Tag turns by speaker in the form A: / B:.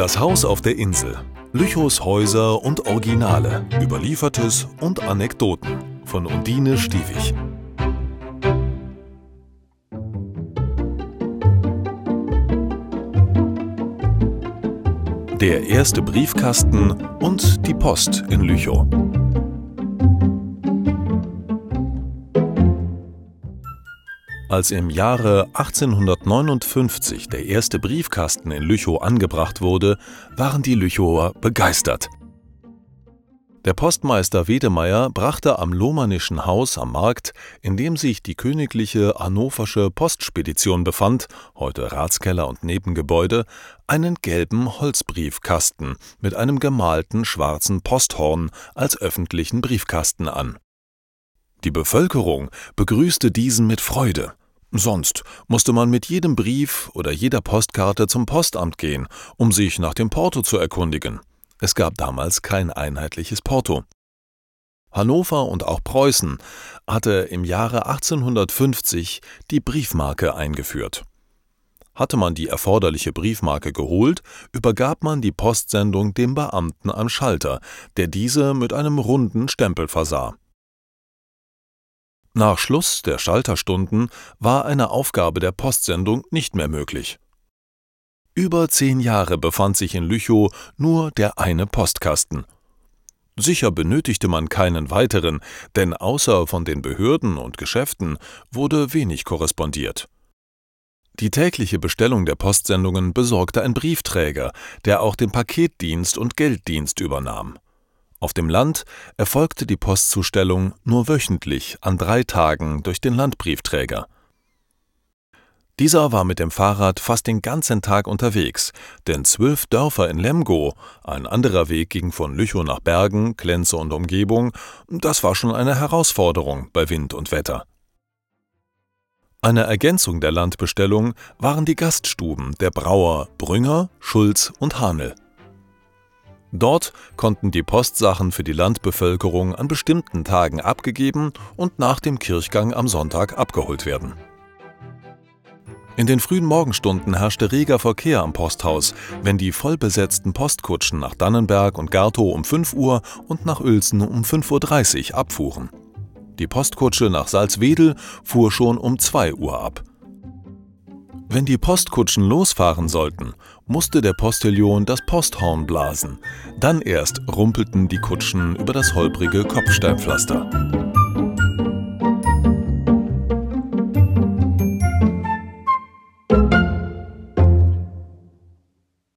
A: Das Haus auf der Insel. Lüchows Häuser und Originale. Überliefertes und Anekdoten. Von Undine Stiewig. Der erste Briefkasten und die Post in Lüchow. Als im Jahre 1859 der erste Briefkasten in Lüchow angebracht wurde, waren die Lüchower begeistert. Der Postmeister Wedemeyer brachte am Lohmannischen Haus am Markt, in dem sich die königliche hannoversche Postspedition befand, heute Ratskeller und Nebengebäude, einen gelben Holzbriefkasten mit einem gemalten schwarzen Posthorn als öffentlichen Briefkasten an. Die Bevölkerung begrüßte diesen mit Freude. Sonst musste man mit jedem Brief oder jeder Postkarte zum Postamt gehen, um sich nach dem Porto zu erkundigen. Es gab damals kein einheitliches Porto. Hannover und auch Preußen hatte im Jahre 1850 die Briefmarke eingeführt. Hatte man die erforderliche Briefmarke geholt, übergab man die Postsendung dem Beamten am Schalter, der diese mit einem runden Stempel versah. Nach Schluss der Schalterstunden war eine Aufgabe der Postsendung nicht mehr möglich. Über zehn Jahre befand sich in Lüchow nur der eine Postkasten. Sicher benötigte man keinen weiteren, denn außer von den Behörden und Geschäften wurde wenig korrespondiert. Die tägliche Bestellung der Postsendungen besorgte ein Briefträger, der auch den Paketdienst und Gelddienst übernahm. Auf dem Land erfolgte die Postzustellung nur wöchentlich an drei Tagen durch den Landbriefträger. Dieser war mit dem Fahrrad fast den ganzen Tag unterwegs, denn zwölf Dörfer in Lemgo, ein anderer Weg ging von Lüchow nach Bergen, Klenze und Umgebung, das war schon eine Herausforderung bei Wind und Wetter. Eine Ergänzung der Landbestellung waren die Gaststuben der Brauer Brünger, Schulz und Hanel. Dort konnten die Postsachen für die Landbevölkerung an bestimmten Tagen abgegeben und nach dem Kirchgang am Sonntag abgeholt werden. In den frühen Morgenstunden herrschte reger Verkehr am Posthaus, wenn die vollbesetzten Postkutschen nach Dannenberg und Gartow um 5 Uhr und nach Uelzen um 5.30 Uhr abfuhren. Die Postkutsche nach Salzwedel fuhr schon um 2 Uhr ab. Wenn die Postkutschen losfahren sollten, musste der Postillion das Posthorn blasen. Dann erst rumpelten die Kutschen über das holprige Kopfsteinpflaster.